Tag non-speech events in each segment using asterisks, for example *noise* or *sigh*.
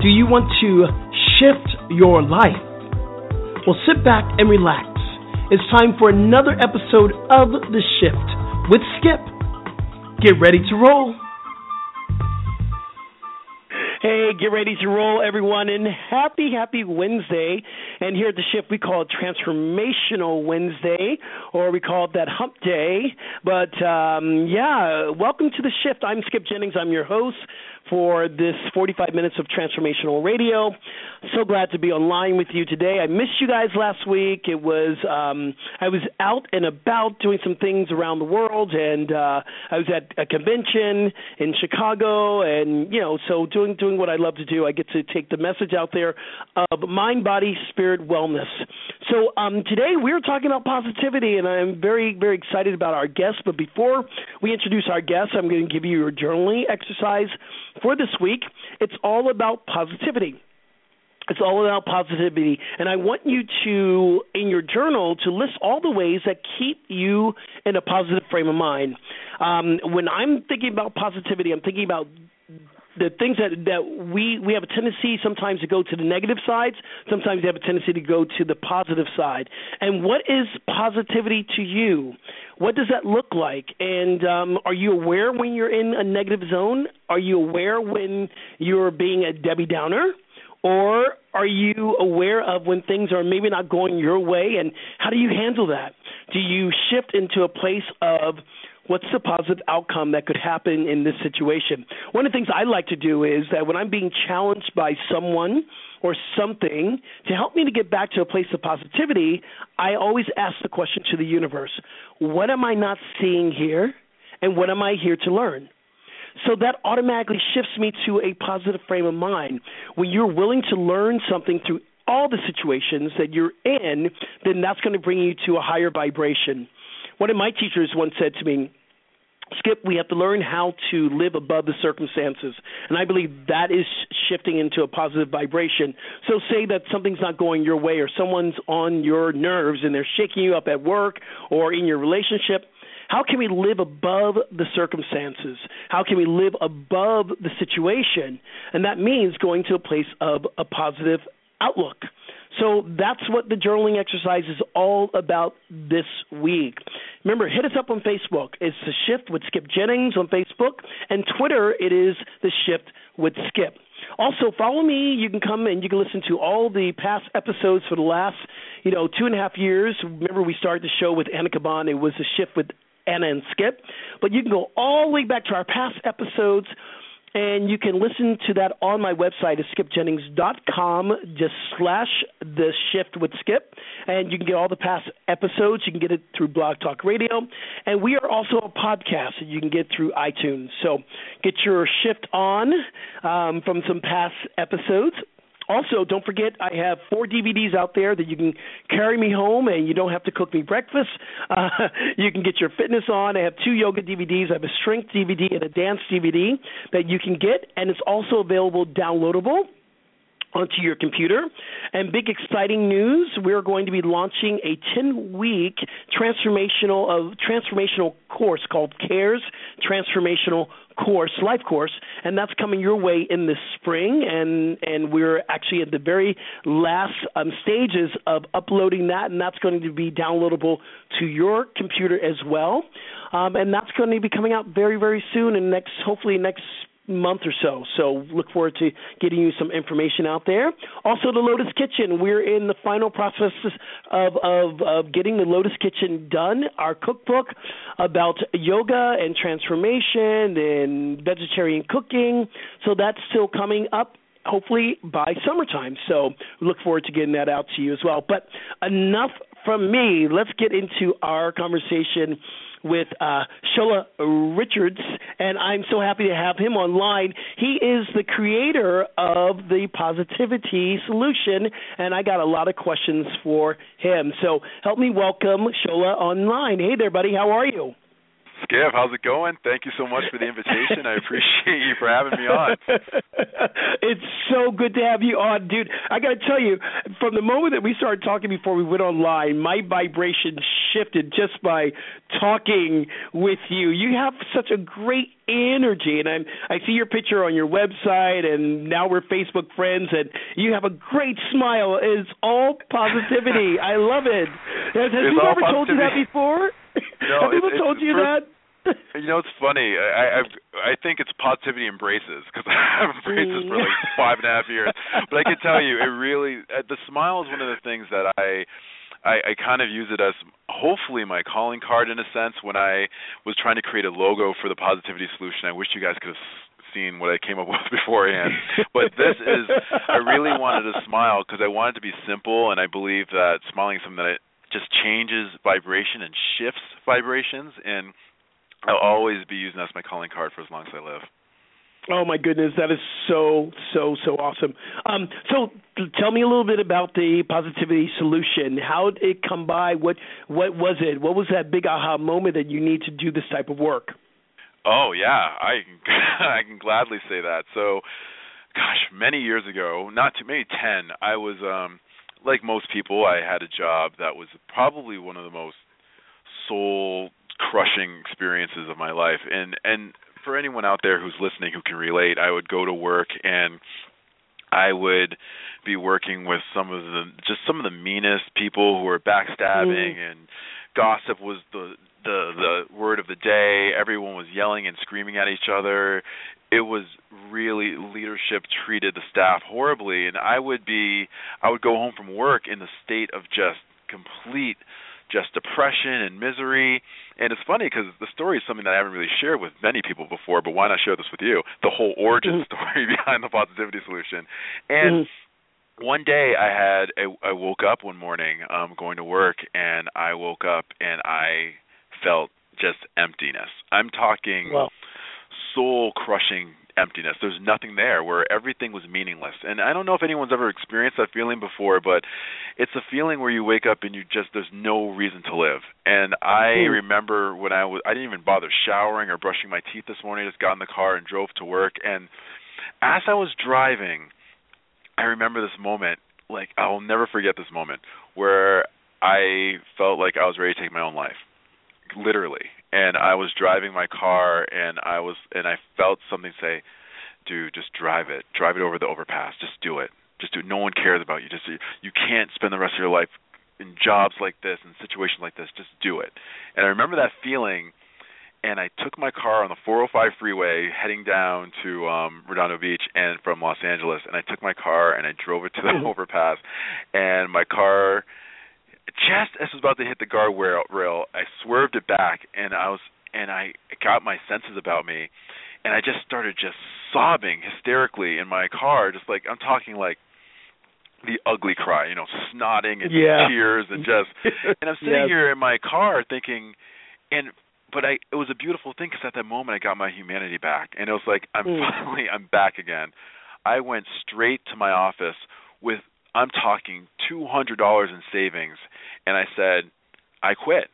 Do you want to shift your life? Well, sit back and relax. It's time for another episode of The Shift with Skip. Get ready to roll. Hey, get ready to roll, everyone, and happy, happy Wednesday. And here at the shift, we call it Transformational Wednesday, or we call it that Hump Day. But um, yeah, welcome to the shift. I'm Skip Jennings. I'm your host for this 45 minutes of transformational radio. So glad to be online with you today. I missed you guys last week. It was um, I was out and about doing some things around the world, and uh, I was at a convention in Chicago, and you know, so doing doing what I love to do. I get to take the message out there of mind, body, spirit, wellness. So um, today we're talking about positivity, and I'm very very excited about our guest. But before we introduce our guest, I'm going to give you your journaling exercise for this week. It's all about positivity. It's all about positivity. And I want you to, in your journal, to list all the ways that keep you in a positive frame of mind. Um, when I'm thinking about positivity, I'm thinking about the things that that we we have a tendency sometimes to go to the negative sides. Sometimes we have a tendency to go to the positive side. And what is positivity to you? What does that look like? And um are you aware when you're in a negative zone? Are you aware when you're being a debbie downer? Or are you aware of when things are maybe not going your way? And how do you handle that? Do you shift into a place of what's the positive outcome that could happen in this situation? One of the things I like to do is that when I'm being challenged by someone or something to help me to get back to a place of positivity, I always ask the question to the universe what am I not seeing here? And what am I here to learn? So that automatically shifts me to a positive frame of mind. When you're willing to learn something through all the situations that you're in, then that's going to bring you to a higher vibration. One of my teachers once said to me, Skip, we have to learn how to live above the circumstances. And I believe that is shifting into a positive vibration. So, say that something's not going your way, or someone's on your nerves and they're shaking you up at work or in your relationship. How can we live above the circumstances? How can we live above the situation? And that means going to a place of a positive outlook. So that's what the journaling exercise is all about this week. Remember, hit us up on Facebook. It's The Shift with Skip Jennings on Facebook. And Twitter, it is The Shift with Skip. Also, follow me. You can come and you can listen to all the past episodes for the last, you know, two and a half years. Remember, we started the show with Anna Caban. It was The Shift with Anna and Skip. But you can go all the way back to our past episodes and you can listen to that on my website at skipjennings.com, just slash the shift with Skip. And you can get all the past episodes. You can get it through Blog Talk Radio. And we are also a podcast that you can get through iTunes. So get your shift on um, from some past episodes. Also, don't forget I have four DVDs out there that you can carry me home, and you don't have to cook me breakfast. *laughs* Uh, you can get your fitness on. I have two yoga DVDs. I have a strength DVD and a dance DVD that you can get, and it's also available downloadable onto your computer. And big exciting news, we're going to be launching a 10-week transformational of transformational course called CARES Transformational Course, Life Course, and that's coming your way in the spring and and we're actually at the very last um, stages of uploading that and that's going to be downloadable to your computer as well. Um, and that's going to be coming out very very soon and next hopefully next month or so. So look forward to getting you some information out there. Also, the Lotus Kitchen. We're in the final process of of, of getting the Lotus Kitchen done. Our cookbook about yoga and transformation and vegetarian cooking. So that's still coming up hopefully by summertime. So look forward to getting that out to you as well. But enough from me, let's get into our conversation with uh, Shola Richards, and I'm so happy to have him online. He is the creator of the Positivity Solution, and I got a lot of questions for him. So help me welcome Shola online. Hey there, buddy. How are you? Skip, how's it going? Thank you so much for the invitation. I appreciate you for having me on. *laughs* it's so good to have you on, dude. I got to tell you, from the moment that we started talking before we went online, my vibration shifted just by talking with you. You have such a great energy, and I'm I see your picture on your website, and now we're Facebook friends, and you have a great smile. It's all positivity. *laughs* I love it. Has, has ever told you that before? No, have people told you first, that? You know, it's funny. I I, I think it's positivity embraces because *laughs* I have embraces for like Mm. five and a half years. But I can tell you, it *laughs* really uh, the smile is one of the things that I. I, I kind of use it as hopefully my calling card in a sense when I was trying to create a logo for the positivity solution. I wish you guys could have seen what I came up *laughs* with beforehand. But this is I really wanted to smile because I wanted to be simple and I believe that smiling is something that it just changes vibration and shifts vibrations and I'll always be using that as my calling card for as long as I live. Oh my goodness, that is so so so awesome. Um, so tell me a little bit about the positivity solution. How did it come by? What what was it? What was that big aha moment that you need to do this type of work? Oh yeah, I can *laughs* I can gladly say that. So, gosh, many years ago, not too maybe ten, I was um like most people, I had a job that was probably one of the most soul crushing experiences of my life. And and for anyone out there who's listening who can relate, I would go to work and I would be working with some of the just some of the meanest people who were backstabbing Mm. and gossip was the the the word of the day. Everyone was yelling and screaming at each other. It was really leadership treated the staff horribly and I would be I would go home from work in the state of just complete just depression and misery. And it's funny because the story is something that I haven't really shared with many people before, but why not share this with you? The whole origin Mhm. story *laughs* behind the positivity solution. And Mhm. One day I had a, I woke up one morning um going to work and I woke up and I felt just emptiness. I'm talking Wow. soul crushing emptiness. There's nothing there where everything was meaningless. And I don't know if anyone's ever experienced that feeling before, but it's a feeling where you wake up and you just there's no reason to live. And I Hmm. remember when I was I didn't even bother showering or brushing my teeth this morning. I just got in the car and drove to work and as I was driving, I remember this moment, like I will never forget this moment where I felt like I was ready to take my own life. Literally. And I was driving my car and I was and I felt something say, "Dude, just drive it. Drive it over the overpass. Just do it. Just do it. No one cares about you. Just you can't spend the rest of your life in jobs like this in situations like this. Just do it." And I remember that feeling and I took my car on the 405 freeway heading down to um Redondo Beach and from Los Angeles and I took my car and I drove it to the *laughs* overpass and my car just as I was about to hit the guardrail rail I swerved it back and I was and I got my senses about me and I just started just sobbing hysterically in my car just like I'm talking like the ugly cry, you know, snotting and Yeah. tears and just *laughs* and I'm sitting Yes. here in my car thinking and but I it was a beautiful thing because at that moment I got my humanity back and it was like I'm Mm. finally I'm back again. I went straight to my office with I'm talking two hundred dollars in savings and I said I quit.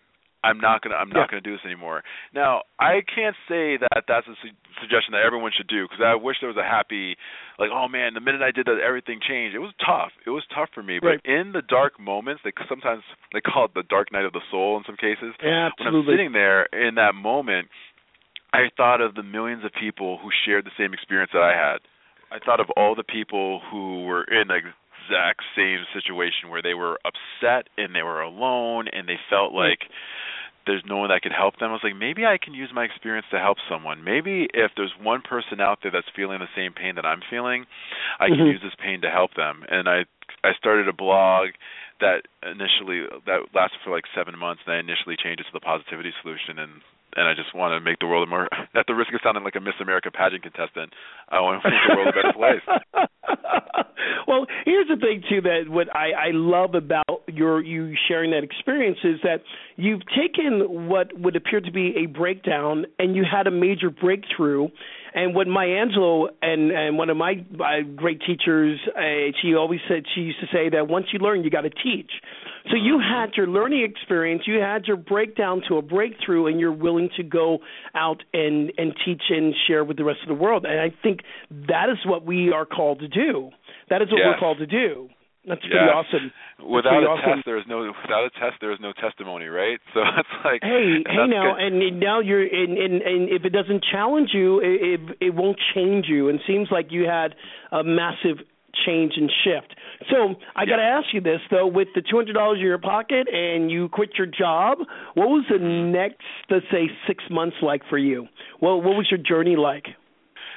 I'm not gonna I'm not Yeah. gonna do this anymore. Now I can't say that that's a su- suggestion that everyone should do because I wish there was a happy like oh man the minute I did that everything changed. It was tough. It was tough for me. Right. But in the dark moments, they sometimes they call it the dark night of the soul in some cases Yeah, when I'm sitting there in that moment, I thought of the millions of people who shared the same experience that I had. I thought of all the people who were in the exact same situation where they were upset and they were alone and they felt like there's no one that could help them. I was like, maybe I can use my experience to help someone. Maybe if there's one person out there that's feeling the same pain that I'm feeling, I can Mhm. use this pain to help them. And I I started a blog that initially that lasted for like seven months, and I initially changed it to the positivity solution, and and I just want to make the world a more *laughs* at the risk of sounding like a Miss America pageant contestant, I want to make the world a better place. *laughs* well, here's the thing too that what I, I love about your you sharing that experience is that you've taken what would appear to be a breakdown and you had a major breakthrough. And what Maya Angelou and and one of my, my great teachers, uh, she always said she used to say that once you learn, you got to teach. So you had your learning experience, you had your breakdown to a breakthrough, and you're willing to go out and and teach and share with the rest of the world. And I think that is what we are called to do. That is what Yes. we're called to do. That's pretty Yeah. awesome. That's Without pretty a awesome. test, there is no without a test, there is no testimony, right? *laughs* So it's like, Hey, *laughs* hey now, good. and now you're, and, and and if it doesn't challenge you, it, it it won't change you. And it seems like you had a massive change and shift. So I got to ask you this though: with the two hundred dollars in your pocket and you quit your job, what was the next, let's say, six months like for you? Well, what was your journey like?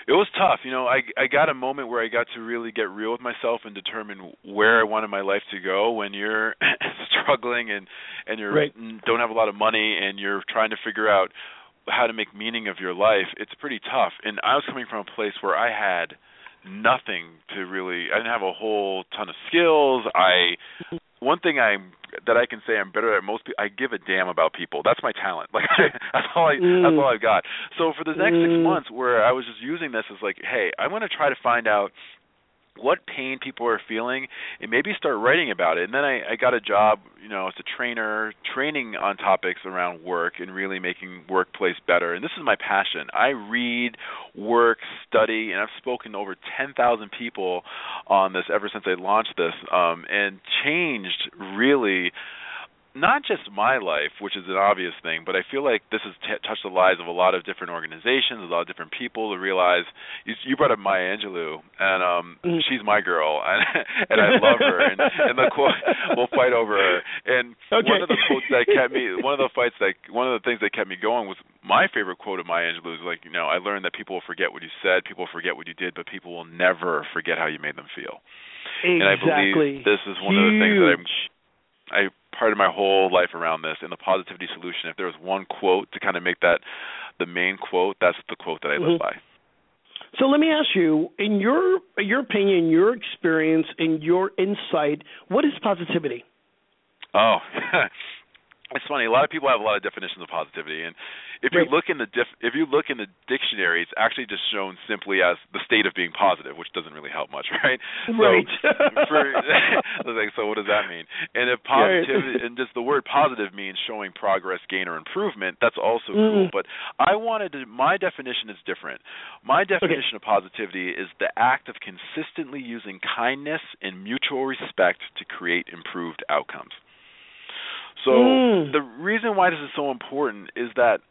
it was tough. You know, I I got a moment where I got to really get real with myself and determine where I wanted my life to go. When you're *laughs* struggling and and you're Right. don't have a lot of money and you're trying to figure out how to make meaning of your life, it's pretty tough. And I was coming from a place where I had nothing to really. I didn't have a whole ton of skills. I one thing I'm that I can say I'm better at most people. I give a damn about people. That's my talent. *laughs* Like that's all I that's Mm. all I've got. So for the next six Mm. months, where I was just using this as like, hey, I'm to try to find out what pain people are feeling and maybe start writing about it. And then I, I got a job, you know, as a trainer, training on topics around work and really making workplace better. And this is my passion. I read, work, study, and I've spoken to over 10,000 people on this ever since I launched this um, and changed really not just my life, which is an obvious thing, but I feel like this has t- touched the lives of a lot of different organizations, a lot of different people to realize. You, you brought up Maya Angelou, and um, Mhm. she's my girl, *laughs* and and I love her, and and the quote we'll fight over her. And Okay. one of the quotes that kept me, one of the fights that, one of the things that kept me going was my favorite quote of Maya Angelou is like, you know, I learned that people will forget what you said, people will forget what you did, but people will never forget how you made them feel. And I Exactly. believe this is one of the things that I'm Huge. I part of my whole life around this and the positivity solution. If there was one quote to kind of make that the main quote, that's the quote that I live Mhm. by. So let me ask you, in your your opinion, your experience, and your insight, what is positivity? Oh, *laughs* it's funny. A lot of people have a lot of definitions of positivity, and if Right. you look in the diff, if you look in the dictionary, it's actually just shown simply as the state of being positive, which doesn't really help much, right? *laughs* Right. So, *laughs* for, *laughs* like, so what does that mean? And if Right. positivity, and just the word positive means showing progress, gain, or improvement, that's also Mm. cool. But I wanted to. My definition is different. My definition of positivity is the act of consistently using kindness and mutual respect to create improved outcomes. So Mm. the reason why this is so important is that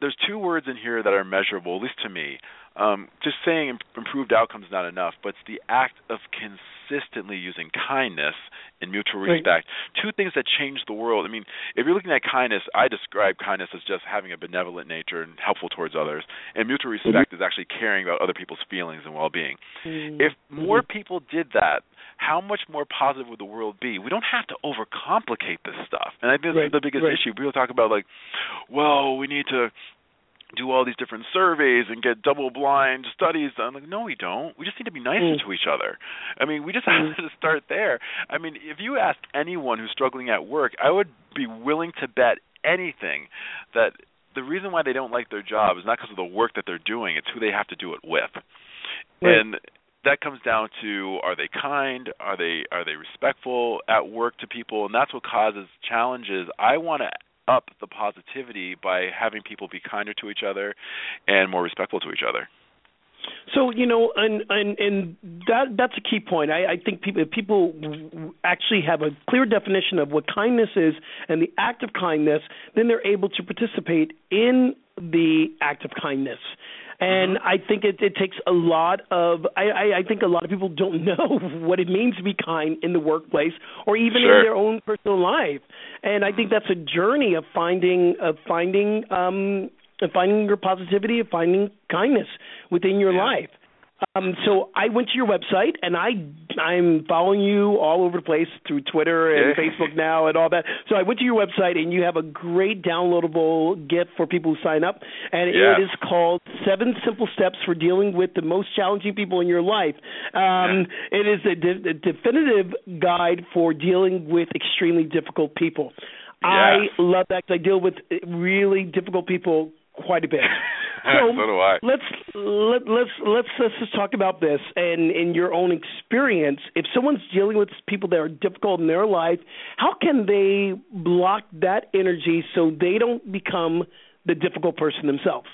there's two words in here that are measurable, at least to me. Um, just saying improved outcomes is not enough, but it's the act of consistently using kindness and mutual Right. respect. Two things that change the world. I mean, if you're looking at kindness, I describe kindness as just having a benevolent nature and helpful towards others, and mutual mm-hmm. respect is actually caring about other people's feelings and well-being. Mm-hmm. If more mm-hmm. people did that, how much more positive would the world be? We don't have to overcomplicate this stuff. And I think this is the biggest right. issue. People talk about like, well, we need to do all these different surveys and get double blind studies done. Like, no, we don't. We just need to be nicer Mm. to each other. I mean, we just *laughs* have Mm. to start there. I mean, if you ask anyone who's struggling at work, I would be willing to bet anything that the reason why they don't like their job is not because of the work that they're doing, it's who they have to do it with. Right. And that comes down to are they kind are they are they respectful at work to people and that's what causes challenges i want to up the positivity by having people be kinder to each other and more respectful to each other So you know, and and and that that's a key point. I, I think people people actually have a clear definition of what kindness is and the act of kindness, then they're able to participate in the act of kindness. And I think it, it takes a lot of. I, I, I think a lot of people don't *laughs* know what it means to be kind in the workplace or even Sure. in their own personal life. And I think that's a journey of finding of finding um, of finding your positivity, of finding kindness within your Yeah. life. Um, so I went to your website and I I'm following you all over the place through Twitter and Yeah. Facebook now and all that. So I went to your website and you have a great downloadable gift for people who sign up, and Yeah. it is called Seven Simple Steps for Dealing with the Most Challenging People in Your Life. Um, It is a, de- a definitive guide for dealing with extremely difficult people. I Yes. love that 'cause I deal with really difficult people quite a bit. *laughs* so do I. Let's let, let's let's let's just talk about this and in your own experience. If someone's dealing with people that are difficult in their life, how can they block that energy so they don't become the difficult person themselves?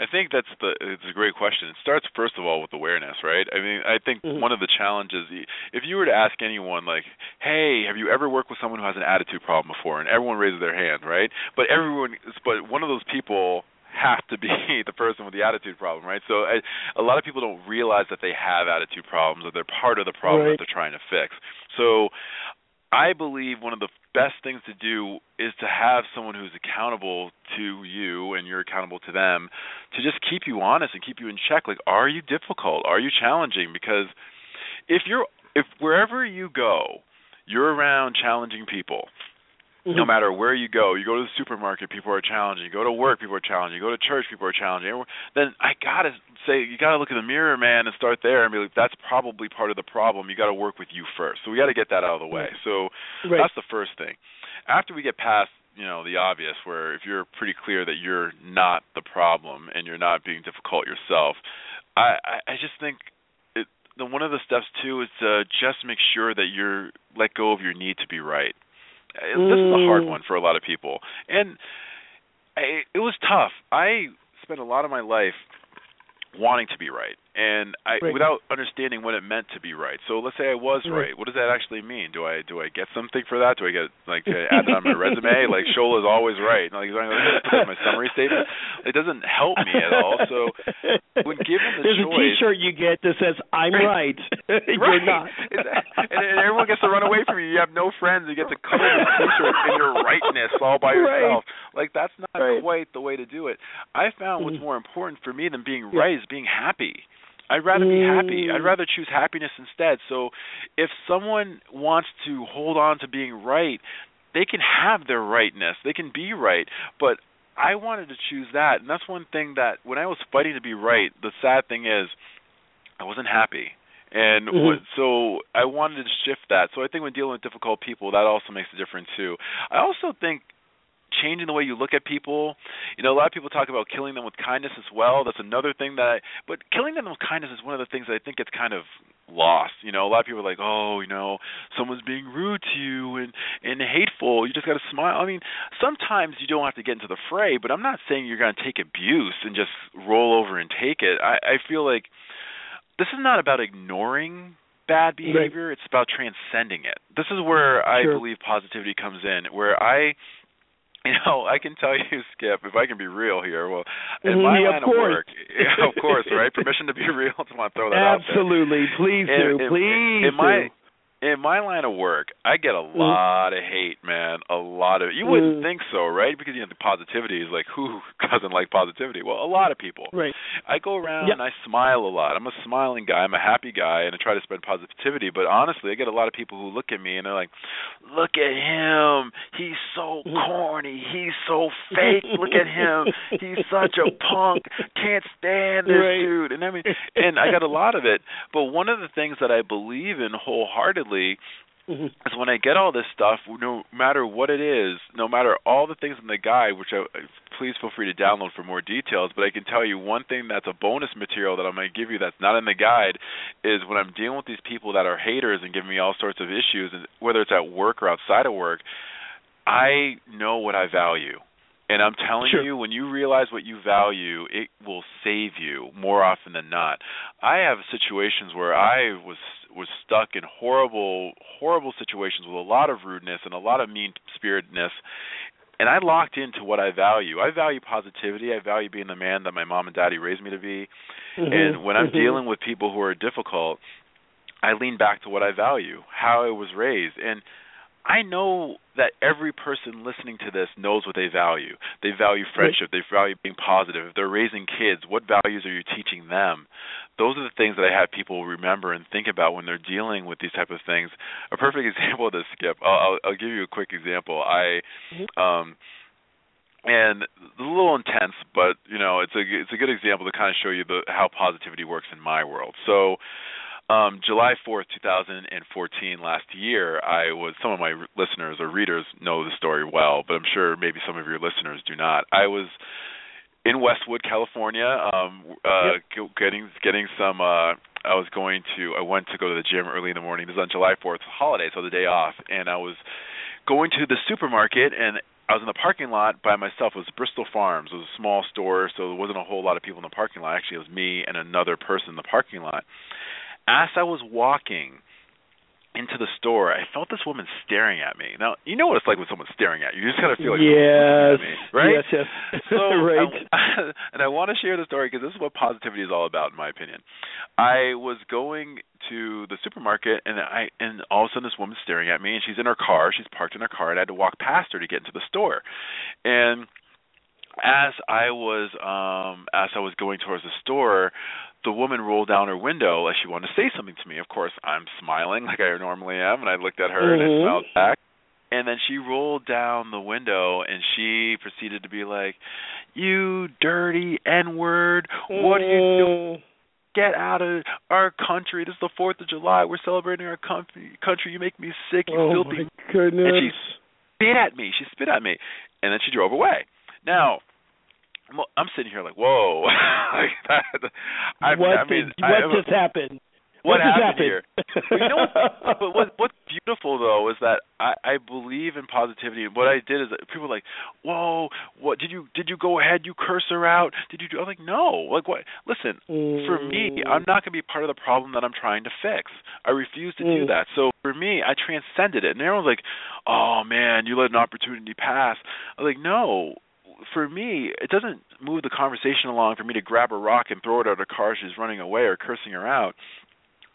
I think that's the it's a great question. It starts first of all with awareness, right? I mean, I think Mhm. one of the challenges if you were to ask anyone like, "Hey, have you ever worked with someone who has an attitude problem before?" and everyone raises their hand, right? But everyone but one of those people have to be *laughs* the person with the attitude problem, right? So I, a lot of people don't realize that they have attitude problems or they're part of the problem Right. that they're trying to fix. So I believe one of the best things to do is to have someone who's accountable to you and you're accountable to them to just keep you honest and keep you in check. Like are you difficult? Are you challenging? Because if you're if wherever you go you're around challenging people. Mm-hmm. no matter where you go you go to the supermarket people are challenging. You go to work people are challenging. You go to church people are challenging. Then i got to say you got to look in the mirror man and start there and be like that's probably part of the problem you got to work with you first so we got to get that out of the way so Right. that's the first thing. After we get past, you know, the obvious, where if you're pretty clear that you're not the problem and you're not being difficult yourself, I I, I just think it, the one of the steps too is to just make sure that you're let go of your need to be right. Uh, This is a hard Mm. one for a lot of people, and I, it was tough. I spent a lot of my life wanting to be right and I Right. without understanding what it meant to be right. So let's say I was Right. right. What does that actually mean? Do I do I get something for that? Do I get like to add that on my resume? *laughs* Like Shola's always right. Like do I put that in my summary statement? It doesn't help me at all. So when given the there's choice, a T-shirt you get that says "I'm right." *laughs* You're not. *laughs* And, and everyone gets to run away from you. You have no friends. You get to cover your t-shirt in your rightness all by Right. yourself. Like that's not Right. quite the way to do it. I found what's Mhm. more important for me than being right is being happy. I'd rather be happy. Mm. I'd rather choose happiness instead. So if someone wants to hold on to being right, they can have their rightness. They can be right. But I wanted to choose that, and that's one thing that when I was fighting to be right, the sad thing is I wasn't happy. And Mhm. what, so I wanted to shift that. So I think when dealing with difficult people, that also makes a difference too. I also think changing the way you look at people. You know, a lot of people talk about killing them with kindness as well. That's another thing that I but killing them with kindness is one of the things that I think gets kind of lost. You know, a lot of people are like, "Oh, you know, someone's being rude to you and and hateful. You just got to smile." I mean, sometimes you don't have to get into the fray, but I'm not saying you're going to take abuse and just roll over and take it. I I feel like this is not about ignoring bad behavior. It's about transcending it. This is where I Sure. believe positivity comes in, where I *laughs* you know, I can tell you, Skip, if I can be real here. Well, in Mhm, my yeah, line of course. work, *laughs* yeah, of course, right? Permission to be *laughs* real. Just want to throw that out there. Absolutely, please do, In- in- please in my do. In my line of work, I get a lot of hate, man. A lot of you wouldn't Mm. think so, right? Because you know the positivity is like *laughs* who doesn't like positivity? Well, a lot of people. Right. I go around Yep. and I smile a lot. I'm a smiling guy. I'm a happy guy, and I try to spread positivity. But honestly, I get a lot of people who look at me and they're like, "Look at him. He's so Mm-hmm. corny. He's so fake. Look at him. *laughs* He's such a punk. Can't stand this Right. dude." And I mean, *laughs* and I got a lot of it. But one of the things that I believe in wholeheartedly Mhm. is when I get all this stuff, no matter what it is, no matter all the things in the guide, which I please feel free to download for more details. But I can tell you one thing that's a bonus material that I'm going to give you that's not in the guide is when I'm dealing with these people that are haters and giving me all sorts of issues, and whether it's at work or outside of work, I know what I value. And I'm telling Sure. you, when you realize what you value, it will save you more often than not. I have situations where I was was stuck in horrible, horrible situations with a lot of rudeness and a lot of mean spiritedness, and I locked into what I value. I value positivity. I value being the man that my mom and daddy raised me to be. Mhm. And when I'm Mhm. dealing with people who are difficult, I lean back to what I value, how I was raised, and I know that every person listening to this knows what they value. They value friendship. They value being positive. If they're raising kids, what values are you teaching them? Those are the things that I have people remember and think about when they're dealing with these type of things. A perfect *laughs* example of this, Skip. I'll, I'll, I'll give you a quick example. I, um, and it's a little intense, but you know, it's a it's a good example to kind of show you the how positivity works in my world. So um, July 4th, 2014, last year, I was, some of my listeners or readers know the story well, but I'm sure maybe some of your listeners do not. I was in Westwood, California, um, uh, yep. getting, getting some, uh, I was going to, I went to go to the gym early in the morning. This was on July 4th, holiday, so the day off, and I was going to the supermarket, and I was in the parking lot by myself. It was Bristol Farms. It was a small store, so there wasn't a whole lot of people in the parking lot. Actually, it was me and another person in the parking lot as I was walking into the store, I felt this woman staring at me. Now, you know what it's like when someone's staring at you. You just kind of feel like yes, me, right? Yes, yes. So, *laughs* right. I, *laughs* and I want to share the story because this is what positivity is all about, in my opinion. I was going to the supermarket, and I and all of a sudden this woman's staring at me, and she's in her car. She's parked in her car, and I had to walk past her to get into the store. And as I was um as I was going towards the store, the woman rolled down her window like she wanted to say something to me. Of course, I'm smiling like I normally am, and I looked at her mm-hmm. and I smiled back. And then she rolled down the window and she proceeded to be like, "You dirty N-word! What are you doing? Get out of our country! This is the Fourth of July. We're celebrating our country. Country, you make me sick. You oh filthy." My goodness. And she spit at me. She spit at me, and then she drove away. Now, I'm sitting here like, whoa. *laughs* like that, I, what I mean, did, what I, just happened? What, what happened, happened here? you know, what, *laughs* but what, what's beautiful though is that I, I believe in positivity, and what I did is that people are like, "Whoa, what did you did you go ahead? You curse her out? Did you do?" I'm like, "No, like what? Listen, mm. for me, I'm not going to be part of the problem that I'm trying to fix. I refuse to mm. do that. So for me, I transcended it. And everyone's like, "Oh man, you let an opportunity pass." I'm like, "No, for me, it doesn't move the conversation along for me to grab a rock and throw it at her car she's running away or cursing her out.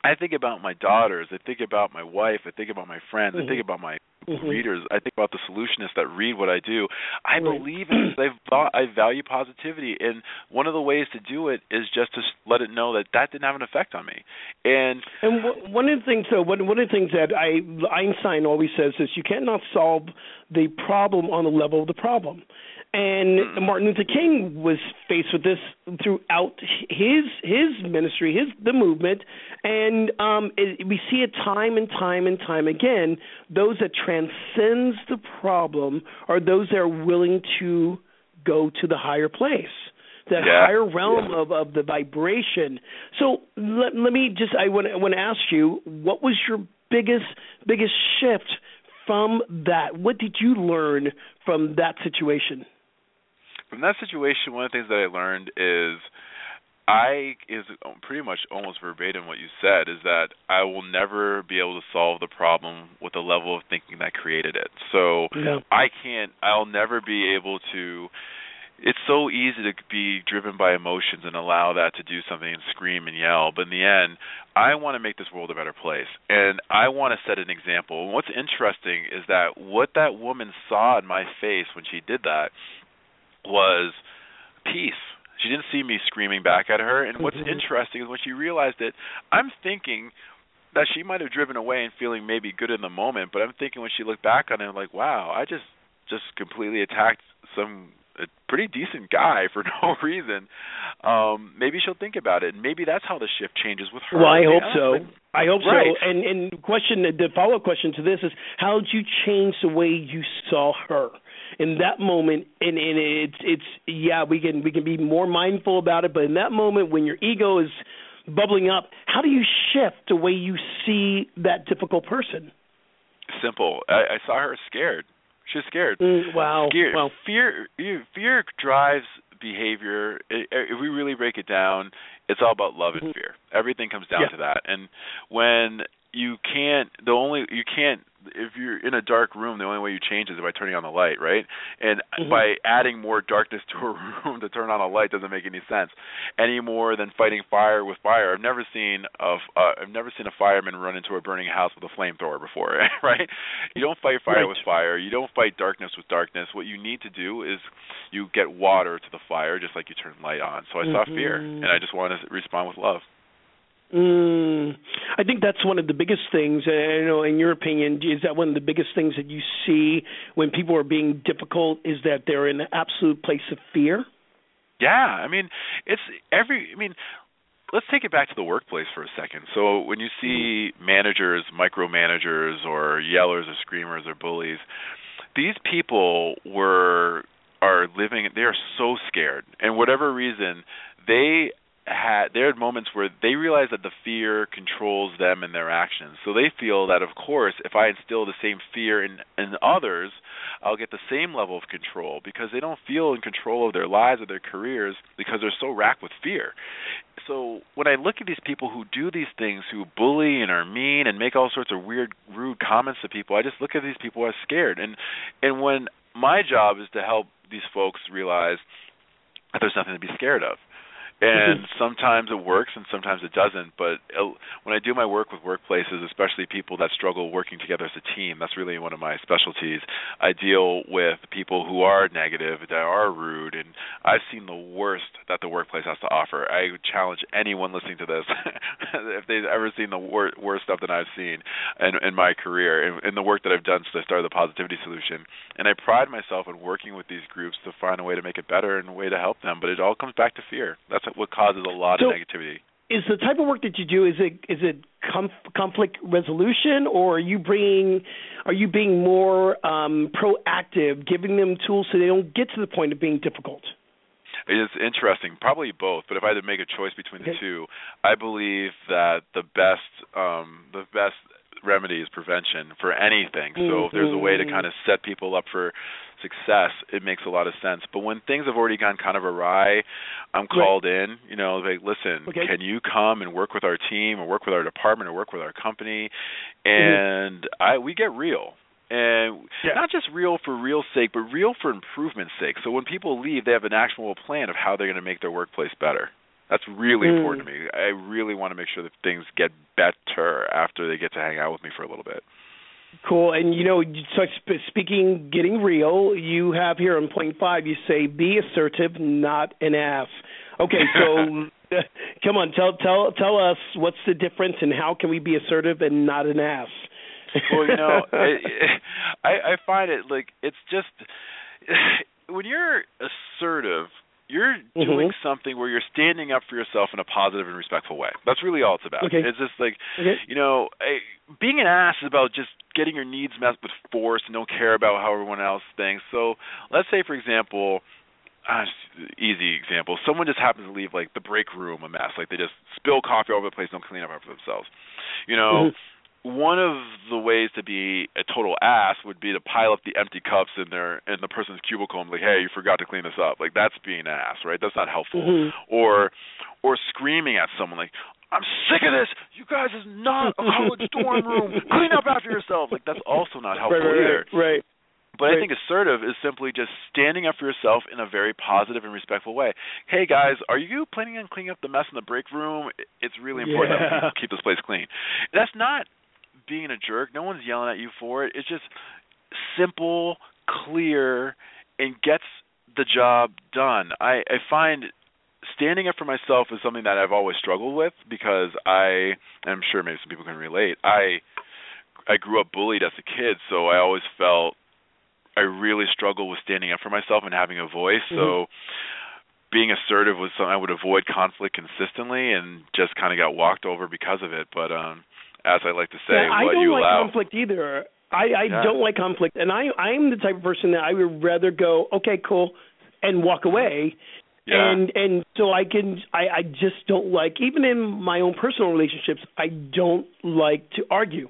I think about my daughters. I think about my wife. I think about my friends. Mm-hmm. I think about my mm-hmm. readers. I think about the solutionists that read what I do. I right. believe in I, I value positivity, and one of the ways to do it is just to let it know that that didn't have an effect on me. And and w- one of the things, though, one one of the things that I Einstein always says is you cannot solve the problem on the level of the problem. And Martin Luther King was faced with this throughout his his ministry, his the movement, and um, it, we see it time and time and time again. Those that transcends the problem are those that are willing to go to the higher place that yeah. higher realm yeah. of, of the vibration. So let, let me just I want, I want to ask you, what was your biggest biggest shift from that? What did you learn from that situation? From that situation, one of the things that I learned is I is pretty much almost verbatim what you said is that I will never be able to solve the problem with the level of thinking that created it. So yeah. I can't I'll never be able to it's so easy to be driven by emotions and allow that to do something and scream and yell. But in the end, I want to make this world a better place. And I want to set an example. And what's interesting is that what that woman saw in my face when she did that was peace. She didn't see me screaming back at her. And what's mm-hmm. interesting is when she realized it, I'm thinking that she might have driven away and feeling maybe good in the moment, but I'm thinking when she looked back on it, like, wow, I just just completely attacked some a pretty decent guy for *laughs* no reason. Um, maybe she'll think about it. and Maybe that's how the shift changes with her. Well, I hope so. I hope right. so. And and question the follow up question to this is how did you change the way you saw her? In that moment and, and it's it's yeah we can we can be more mindful about it but in that moment when your ego is bubbling up how do you shift the way you see that difficult person simple i, I saw her scared she's scared mm, wow scared. Wow. fear fear drives behavior if we really break it down it's all about love and mm-hmm. fear everything comes down yeah. to that and when you can't the only you can't if you're in a dark room, the only way you change is by turning on the light, right? And Mhm. by adding more darkness to a *laughs* room to turn on a light doesn't make any sense. Any more than fighting fire with fire. I've never seen a uh, I've never seen a fireman run into a burning house with a flamethrower before, *laughs* right? You don't fight fire Right. with fire. You don't fight darkness with darkness. What you need to do is you get water to the fire just like you turn light on. So I saw fear and I just wanted to respond with love. Mm, I think that's one of the biggest things. uh, You know, in your opinion, is that one of the biggest things that you see when people are being difficult is that they're in an absolute place of fear? Yeah, I mean, it's every. I mean, let's take it back to the workplace for a second. So when you see managers, micromanagers, or yellers, or screamers, or bullies, these people were are living. They are so scared, and whatever reason, they had there are moments where they realize that the fear controls them and their actions. So they feel that of course if I instill the same fear in in others, I'll get the same level of control because they don't feel in control of their lives or their careers because they're so racked with fear. So when I look at these people who do these things, who bully and are mean and make all sorts of weird rude comments to people, I just look at these people as scared. And and when my job is to help these folks realize that there's nothing to be scared of and *laughs* sometimes it works and sometimes it doesn't but when i do my work with workplaces especially people that struggle working together as a team that's really one of my specialties. I deal with people who are negative that are rude and i've seen the worst that the workplace has to offer. I challenge anyone listening to this *laughs* if they've ever seen the wor- worst stuff that i've seen in, in my career in, in the work that i've done since i started the positivity solution. And i pride myself in working with these groups to find a way to make it better and a way to help them but it all comes back to fear. That's what causes a lot So- of negativity. Is the type of work that you do is it is it conf- conflict resolution or are you bringing are you being more um, proactive, giving them tools so they don't get to the point of being difficult? It's interesting, probably both. But if I had to make a choice between the Okay. two, I believe that the best um, the best remedy is prevention for anything. So if there's a way to Mhm. kind of set people up for success, it makes a lot of sense. But when things have already gone kind of awry, I'm called in. You know, like, listen, Okay. can you come and work with our team, or work with our department, or work with our company? Mm-hmm. And I we get real. And Yeah. not just real for real sake, but real for improvement's sake. So when people leave, they have an actionable plan of how they're going to make their workplace better. That's really Mm. important to me. I really want to make sure that things get better after they get to hang out with me for a little bit. Cool. And you know, so sp- speaking, getting real, you have here on point five, you say be assertive, not an ass. Okay, so *laughs* *laughs* come on, tell tell tell us what's the difference and how can we be assertive and not an ass? well, you know, *laughs* I I find it like it's just *sighs* when you're assertive, you're doing Mhm. something where you're standing up for yourself in a positive and respectful way. That's really all it's about. Okay. It's just like Okay. you know, being an ass is about just getting your needs met with force and don't care about how everyone else thinks. So, let's say for example, uh, easy example, someone just happens to leave like the break room a mess, like they just spill coffee all over the place, don't clean up after themselves. You know, Mhm. One of the ways to be a total ass would be to pile up the empty cups in their in the person's cubicle and be like, hey, you forgot to clean this up. Like that's being an ass, right? That's not helpful. Mhm. Or or screaming at someone like, I'm sick of this. You guys is not a college *laughs* dorm room. Clean up after yourself. Like that's also not helpful right, right, either. right, right. But I think assertive is simply just standing up for yourself in a very positive and respectful way. Hey guys, are you planning on cleaning up the mess in the break room? It's really important that Yeah. we keep this place clean. That's not being a jerk. No one's yelling at you for it. It's just simple, clear, and gets the job done. I, I find standing up for myself is something that I've always struggled with because I I'm sure maybe some people can relate. I I grew up bullied as a kid, so I always felt I really struggled with standing up for myself and having a voice. So being assertive was something I would avoid conflict consistently and just kind of got walked over because of it. But um as I like to say, Yeah, I don't you like allow. conflict either. I, I Yeah. don't like conflict, and I I'm the type of person that I would rather go okay, cool, and walk away. Yeah. And and so I can I I just don't like even in my own personal relationships I don't like to argue.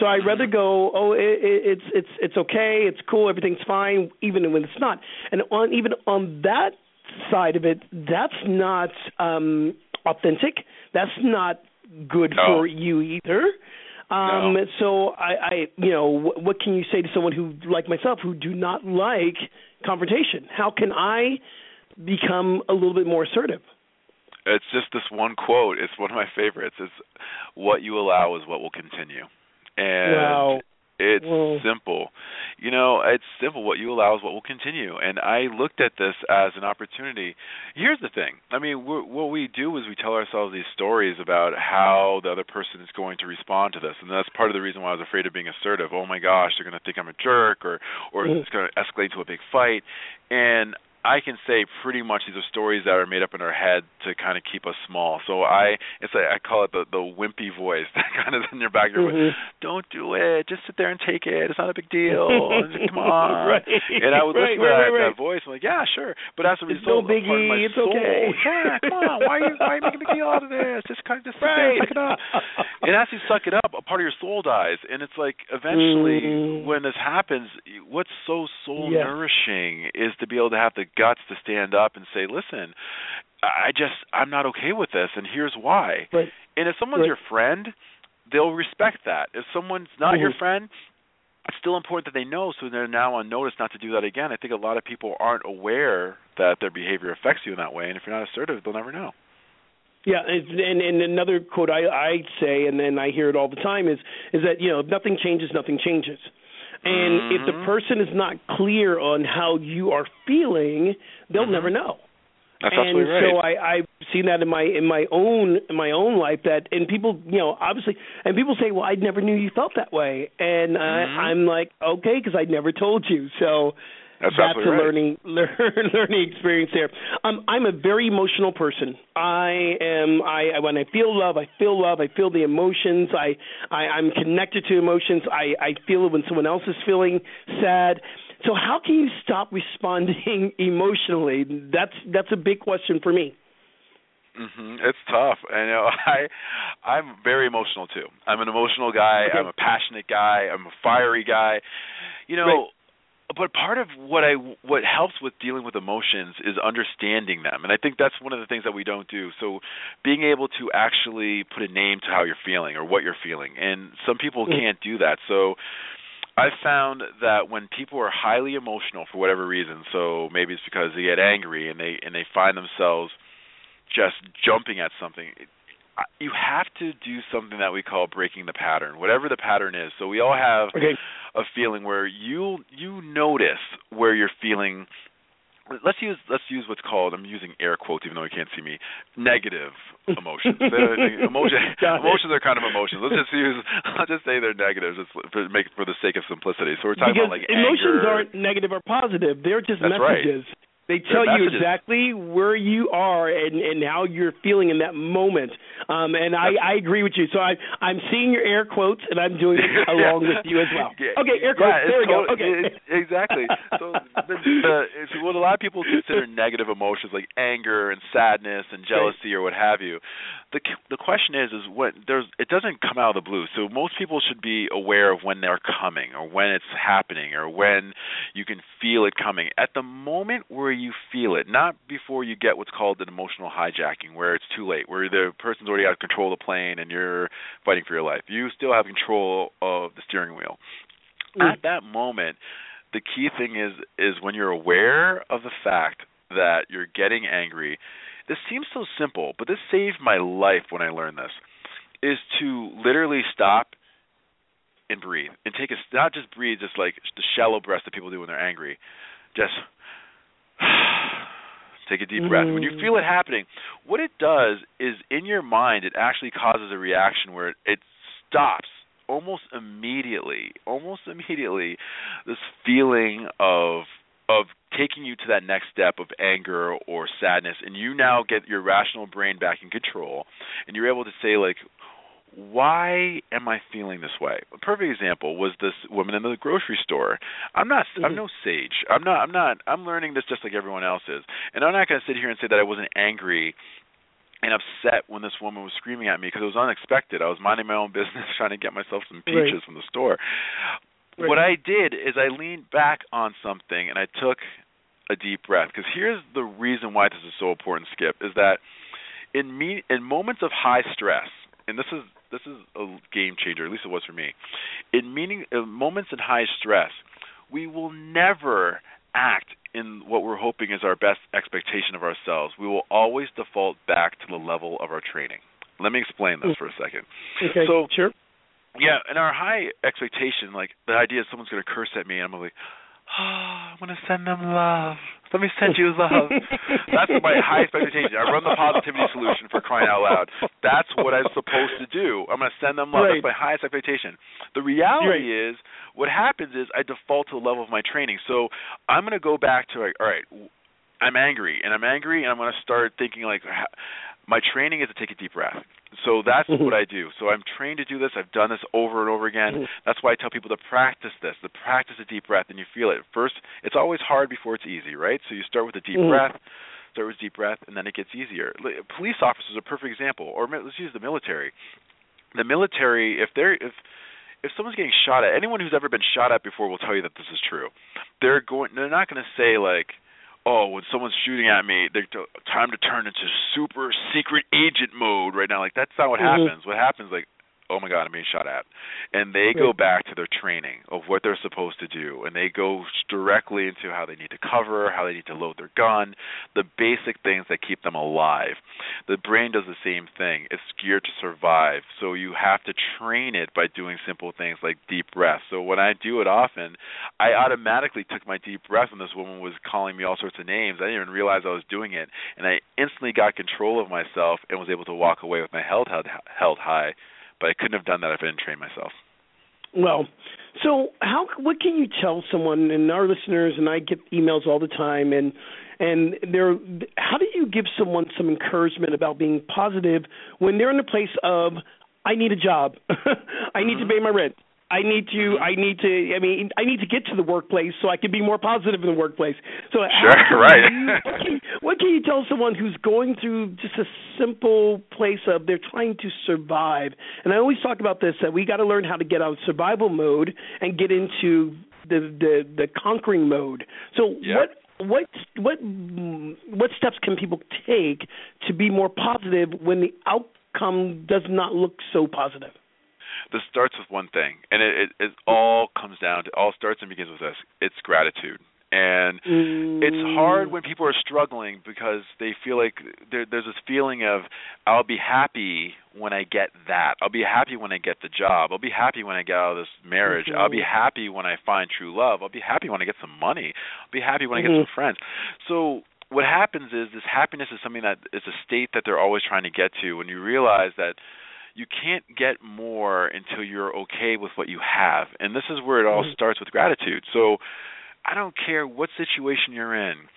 So I'd rather go oh it, it, it's it's it's okay it's cool everything's fine even when it's not. And on even on that side of it that's not um authentic. That's not good No. for you either. Um, No. So I, I, you know, what, what can you say to someone who, like myself, who do not like confrontation? How can I become a little bit more assertive? It's just this one quote. It's one of my favorites. It's what you allow is what will continue. And Wow. It's Well- simple. You know, it's simple. What you allow is what will continue. And I looked at this as an opportunity. Here's the thing. I mean, what we do is we tell ourselves these stories about how the other person is going to respond to this, and that's part of the reason why I was afraid of being assertive. Oh my gosh, they're going to think I'm a jerk, or or Mhm. it's going to escalate to a big fight. And I can say pretty much these are stories that are made up in our head to kind of keep us small. So I it's a, I call it the the wimpy voice *laughs* that kind of in your back Mhm. Don't do it. Just sit there and take it. It's not a big deal. *laughs* Come on. Right. And I would Right, listen to right, that, right, right. that voice. I'm like, yeah, sure. But as a It's result, no a part of my biggie, it's soul, okay. yeah, come on. Why are you why are you making a big deal out of this? Just kind of just sit there suck it up. And as you suck it up, a part of your soul dies, and it's like eventually Mm. when this happens, what's so soul Yeah. nourishing is to be able to have the guts to stand up and say, listen, I just I'm not okay with this, and here's why. Right. And if someone's Right. your friend, they'll respect that. If someone's not your Mhm. friend, it's still important that they know so they're now on notice not to do that again. I think a lot of people aren't aware that their behavior affects you in that way, and if you're not assertive, they'll never know. Yeah, and and, and another quote I, I say, and then I hear it all the time, is is that you know if nothing changes, nothing changes. And if the Mhm. person is not clear on how you are feeling, they'll Mhm. never know. That's and absolutely right. so I, I've seen that in my in my own in my own life that and people you know obviously and people say well I never knew you felt that way and uh, Mhm. I'm like okay because I never told you so That's that's a right. learning *laughs* learn, learning experience there. Um, I'm a very emotional person. I am. I when I feel love, I feel love. I feel the emotions. I, I I'm connected to emotions. I I feel it when someone else is feeling sad. So how can you stop responding *laughs* emotionally? That's that's a big question for me. hmm It's tough. I know. *laughs* I I'm very emotional too. I'm an emotional guy. Okay. I'm a passionate guy. I'm a fiery guy. You know, Right. But part of what I what helps with dealing with emotions is understanding them, and I think that's one of the things that we don't do. So, being able to actually put a name to how you're feeling or what you're feeling, and some people can't do that. So. I've found that when people are highly emotional for whatever reason, so maybe it's because they get angry and they and they find themselves just jumping at something. You have to do something that we call breaking the pattern, whatever the pattern is. So we all have Okay. a feeling where you you notice where you're feeling. Let's use let's use what's called I'm using air quotes even though you can't see me. Negative *laughs* emotions. They're- emotion, *laughs* emotions are kind of emotions. Let's just use I'll just say they're negatives. It's for make for the sake of simplicity. So we're talking because about like emotions anger. aren't negative or positive; they're just That's right. They tell you exactly where you are and and how you're feeling in that moment. Um, and I, I agree with you. So I I'm seeing your air quotes and I'm doing *laughs* it along with you as well. Okay, air Yeah, quotes. it's there we go. Okay. exactly. So *laughs* the, the, it's what a lot of people consider negative emotions like anger and sadness and jealousy or what have you. The the question is is what there's it doesn't come out of the blue. So most people should be aware of when they're coming or when it's happening or when you can feel it coming. At the moment where you feel it, not before you get what's called an emotional hijacking where it's too late, where the person's already out of control of the plane and you're fighting for your life. You still have control of the steering wheel Mm. at that moment the key thing is is when you're aware of the fact that you're getting angry this seems so simple but this saved my life when i learned this is to literally stop and breathe and take a not just breathe just like the shallow breaths that people do when they're angry just *sighs* take a deep breath when you Mm. feel it happening what it does is in your mind it actually causes a reaction where it, it stops almost immediately almost immediately this feeling of of taking you to that next step of anger or sadness and you now get your rational brain back in control and you're able to say like why am I feeling this way? A perfect example was this woman in the grocery store. I'm not I'm Mhm. no sage. I'm not I'm not I'm learning this just like everyone else is. And I'm not going to sit here and say that I wasn't angry and upset when this woman was screaming at me because it was unexpected. I was minding my own business *laughs* trying to get myself some Right. peaches from the store. Right. What I did is I leaned back on something and I took a deep breath because here's the reason why this is so important skip is that in me in moments of high stress and this is this is a game changer. At least it was for me. In meaning in moments in high stress, we will never act in what we're hoping is our best expectation of ourselves. We will always default back to the level of our training. Let me explain this for a second. Okay, so, sure. Yeah, in our high expectation, like the idea is someone's going to curse at me, and I'm like, oh, *sighs* I'm going to send them love. Let me send you love. *laughs* That's my highest expectation. I run the positivity solution for crying out loud. That's what I'm supposed to do. I'm going to send them love. Right. That's my highest expectation. The reality is, what happens is I default to the level of my training. So I'm going to go back to like, all right, I'm angry, and I'm angry, and I'm going to start thinking like, my training is to take a deep breath. So that's Mhm. what I do. So I'm trained to do this. I've done this over and over again. Mhm. That's why I tell people to practice this, to practice a deep breath, and you feel it. First, it's always hard before it's easy, right? So you start with a deep Mhm. breath, start with a deep breath, and then it gets easier. Li- Police officers are a perfect example, or let's use the military. The military, if they're if if someone's getting shot at, anyone who's ever been shot at before will tell you that this is true. They're going. They're not going to say like, "Oh, when someone's shooting at me, they're t- time to turn into super secret agent mode right now." Like that's not what Mhm. happens. What happens like, "Oh my God, I'm being shot at," and they go back to their training of what they're supposed to do, and they go directly into how they need to cover, how they need to load their gun, the basic things that keep them alive. The brain does the same thing. It's geared to survive, so you have to train it by doing simple things like deep breath. So when I do it often, I automatically took my deep breath when this woman was calling me all sorts of names. I didn't even realize I was doing it, and I instantly got control of myself and was able to walk away with my head held held high. But I couldn't have done that if I didn't train myself. Well, so how what can you tell someone and our listeners and I get emails all the time and and they're how do you give someone some encouragement about being positive when they're in a place of I need a job. *laughs* I need to mm-hmm. pay my rent. I need to I need to I mean I need to get to the workplace so I can be more positive in the workplace. So Sure, right. you- what, can, what can you tell someone who's going through just a simple place of they're trying to survive? And I always talk about this that we got to learn how to get out of survival mode and get into the the, the conquering mode. So Yeah. what what what what steps can people take to be more positive when the outcome does not look so positive? This starts with one thing, and it, it, it all comes down to all starts and begins with this. It's gratitude, and it's mm. hard when people are struggling because they feel like there, there's this feeling of I'll be happy when I get that. I'll be happy when I get the job. I'll be happy when I get out of this marriage. I'll be mm-hmm. happy when I find true love. I'll be happy when I get some money. I'll be happy when I get some mm-hmm. friends. So what happens is this happiness is something that is a state that they're always trying to get to when you realize that you can't get more until you're okay with what you have. And this is where it all Mhm. starts with gratitude. So I don't care what situation you're in.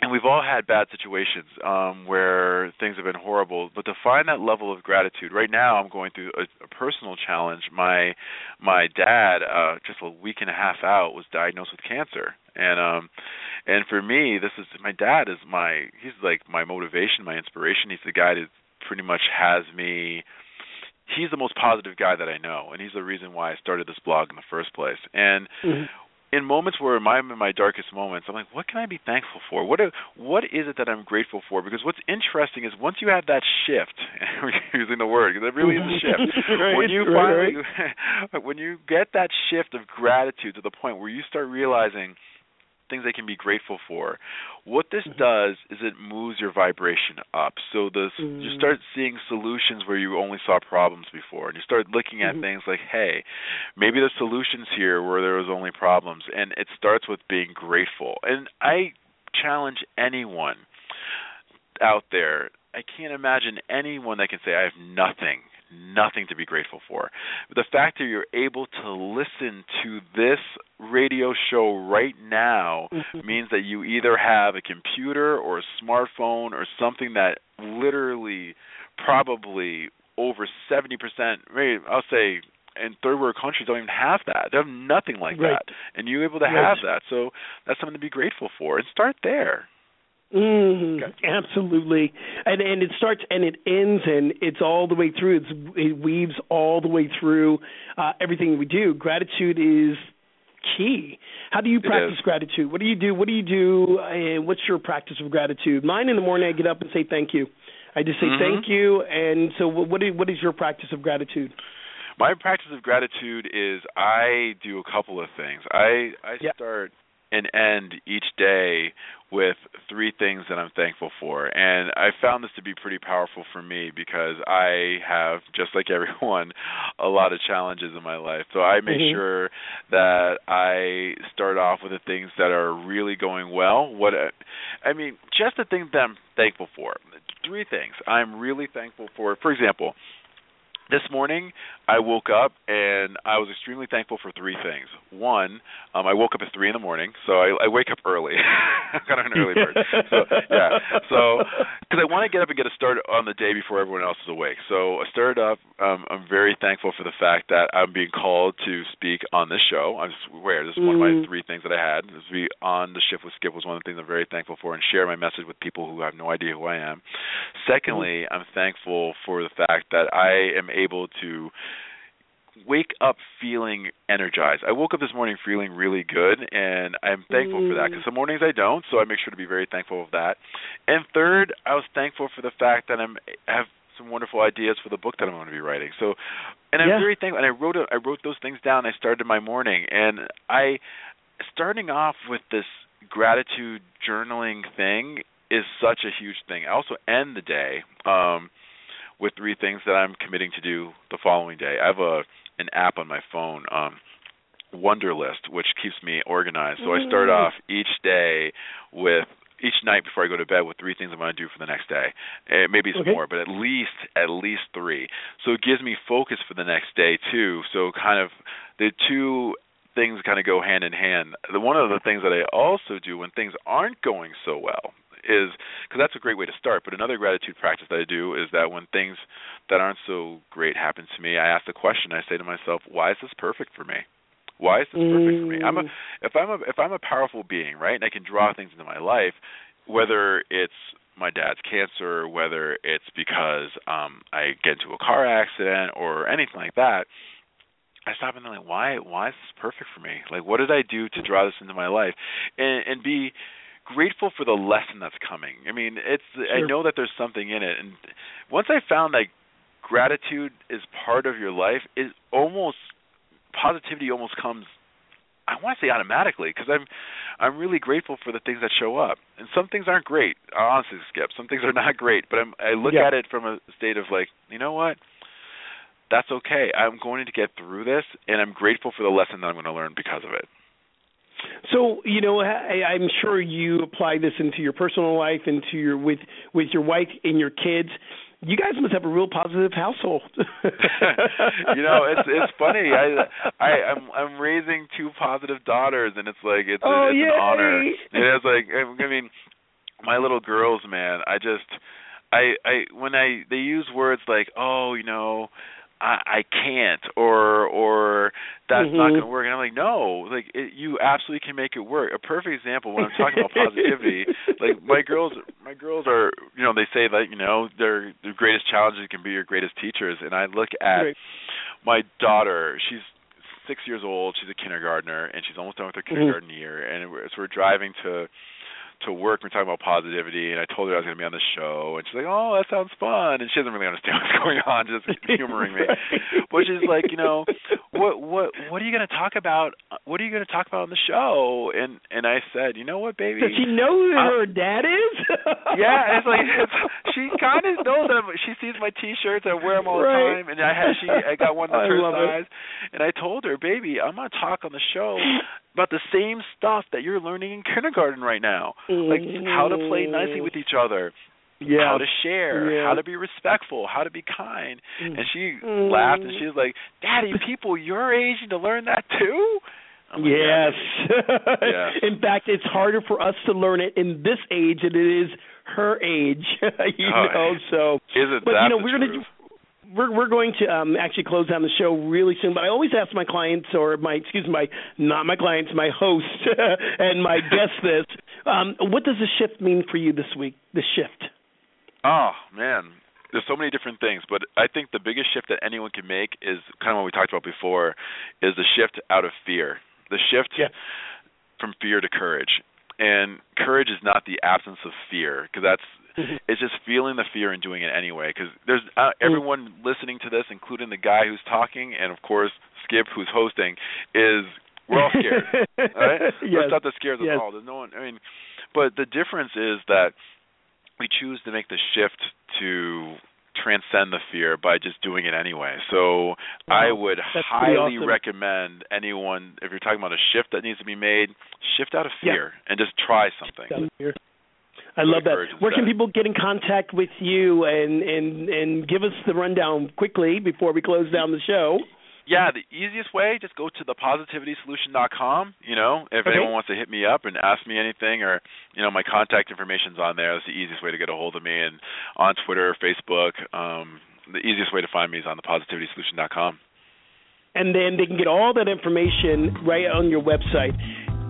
And we've all had bad situations um where things have been horrible, but to find that level of gratitude. Right now I'm going through a, a personal challenge. My my dad uh just a week and a half out was diagnosed with cancer. And um and for me this is my dad is my he's like my motivation, my inspiration. He's the guy that pretty much has me he's the most positive guy that I know, and he's the reason why I started this blog in the first place. And Mhm. in moments where I'm in my darkest moments, I'm like, what can I be thankful for? What what is it that I'm grateful for? Because what's interesting is once you have that shift, *laughs* and we're using the word because it really is a shift. *laughs* Right, when you right, finally, *laughs* when you get that shift of gratitude to the point where you start realizing things they can be grateful for. What this Mm-hmm. does is it moves your vibration up. So this you Mm. start seeing solutions where you only saw problems before, and you start looking at Mhm. things like, hey, maybe there's solutions here where there was only problems, and it starts with being grateful. And I challenge anyone out there. I can't imagine anyone that can say I have nothing, nothing to be grateful for. But the fact that you're able to listen to this radio show right now Mhm. means that you either have a computer or a smartphone or something that literally probably over 70%, maybe I'll say in third world countries don't even have that. They have nothing like Right. that. And you're able to Right. have that. So that's something to be grateful for. And start there. Hmm Absolutely, and and it starts and it ends and it's all the way through. It's, it weaves all the way through uh, everything we do. Gratitude is key. How do you practice gratitude? What do you do? What do you do? And what's your practice of gratitude? Mine in the morning, I get up and say thank you. I just say Mhm. thank you. And so, wh- what is, what is your practice of gratitude? My practice of gratitude is I do a couple of things. I I Yeah. start and end each day with three things that I'm thankful for. And I found this to be pretty powerful for me because I have just like *laughs* everyone a lot of challenges in my life. So I make Mhm. sure that I start off with the things that are really going well. What I mean, just the things that I'm thankful for. Three things I'm really thankful for. For example, this morning I woke up and I was extremely thankful for three things. One, um, I woke up at three in the morning, so I, I wake up early. I'm kind of an early *laughs* bird. So yeah, so because I want to get up and get a start on the day before everyone else is awake. So I started up. Um, I'm very thankful for the fact that I'm being called to speak on this show. I'm just aware this is one of my Mm. three things that I had. To be on the shift with Skip was one of the things I'm very thankful for, and share my message with people who have no idea who I am. Secondly, I'm thankful for the fact that I am able to wake up feeling energized. I woke up this morning feeling really good, and I'm thankful for that because some mornings I don't, so I make sure to be very thankful of that. And third, I was thankful for the fact that I'm have some wonderful ideas for the book that I'm going to be writing. So, and I'm Yeah. very thankful. And I wrote a, I wrote those things down. I started my morning, and I starting off with this gratitude journaling thing is such a huge thing. I also end the day um, with three things that I'm committing to do the following day. I have a an app on my phone, um, Wunderlist, which keeps me organized. So I start Mm. off each day with each night before I go to bed with three things I'm going to do for the next day. Uh, maybe it's Okay. more, but at least at least three. So it gives me focus for the next day too. So kind of the two things kind of go hand in hand. The one of the things that I also do when things aren't going so well is because that's a great way to start. But another gratitude practice that I do is that when things that aren't so great happen to me, I ask the question. I say to myself, "Why is this perfect for me? Why is this perfect for me? I'm a Mm. if I'm a if I'm a powerful being, right, and I can draw things into my life, whether it's my dad's cancer, whether it's because um I get into a car accident or anything like that, I stop and think, like, why why is this perfect for me? Like what did I do to draw this into my life? And and be grateful for the lesson that's coming. I mean, it's I know that there's something in it and once I found that gratitude is part of your life, it almost positivity almost comes I want to say automatically because I'm I'm really grateful for the things that show up, and some things aren't great. Honestly, Skip, some things are *laughs* not great, but I'm I look Yeah. at it from a state of like, you know what, that's okay. I'm going to get through this, and I'm grateful for the lesson that I'm going to learn because of it. So you know, I, I'm sure you apply this into your personal life, into your with with your wife and your kids. You guys must have a real positive household. *laughs* you know, it's it's funny. I I I'm I'm raising two positive daughters, and it's like it's Oh, it's yay. an honor. It is like I mean, my little girls, man. I just I I when I they use words like oh you know I I can't or or that's not Mhm. going to work and I'm like no like it, you absolutely can make it work. A perfect example when I'm talking about positivity *laughs* like my girls my girls are you know they say that you know their their greatest challenges can be your greatest teachers and I look at Right. my daughter she's six years old she's a kindergartner and she's almost done with her Mhm. kindergarten year and we're, so we're driving to to work we're talking about positivity and I told her I was going to be on the show and she's like oh that sounds fun and she doesn't really understand *laughs* what's going on just humoring me *laughs* but she's like you know what what what are you going to talk about what are you going to talk about on the show and and I said you know what baby Does she know who Uh, her dad is? *laughs* yeah, it's like it's, she kind of knows that I'm, she sees my T-shirts. I wear them all the time, and I had she I got one I that's her love it. size, and I told her, baby, I'm gonna talk on the show about the same stuff that you're learning in kindergarten right now, like how to play nicely with each other, yeah. how to share, Yeah. how to be respectful, how to be kind. Mm. And she Mm. laughed and she was like, "Daddy, *laughs* people your age need to learn that too." Like, "Yeah, Yes. *laughs* In fact, it's harder for us to learn it in this age than it is her age. *laughs* you Oh, know, so Isn't but that you know we're truth? gonna we're we're going to um actually close down the show really soon. But I always ask my clients or my excuse me, my not my clients, my host *laughs* and my *laughs* guests this. Um, what does the shift mean for you this week? The shift. Oh man, there's so many different things, but I think the biggest shift that anyone can make is kind of what we talked about before, is the shift out of fear. The shift Yeah. from fear to courage. And courage is not the absence of fear, because that's *laughs* it's just feeling the fear and doing it anyway. Because there's uh, everyone listening to this, including the guy who's talking, and of course Skip, who's hosting, is we're all scared. *laughs* right? yes. Let's not that scares us yes. all. There's no one. I mean, but the difference is that we choose to make the shift to transcend the fear by just doing it anyway. So I would That's highly awesome. recommend anyone if you're talking about a shift that needs to be made, shift out of Yeah. fear and just try something. I love that. Where can instead. people get in contact with you and and and give us the rundown quickly before we close down the show? Yeah, the easiest way, just go to thepositivitysolution.com. You know, if Okay. anyone wants to hit me up and ask me anything, or you know, my contact information's on there. That's the easiest way to get a hold of me. And on Twitter, Facebook, um, the easiest way to find me is on thepositivitysolution.com. and then they can get all that information right on your website.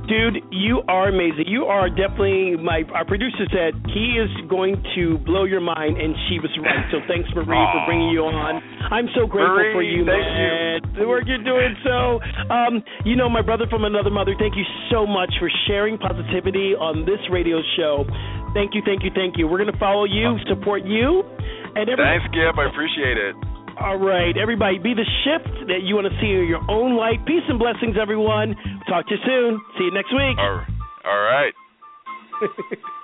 Dude, you are amazing. You are definitely my our producer said he is going to blow your mind, and she was right. So thanks, Marie, for bringing you on. I'm so grateful for you, man. The work you're doing. So, um, you know, my brother from another mother. Thank you so much for sharing positivity on this radio show. Thank you, thank you, thank you. We're gonna follow you, support you, and every, Thanks, Skip. I appreciate it. All right, everybody, be the shift that you want to see in your own life. Peace and blessings, everyone. Talk to you soon. See you next week. All all right. *laughs*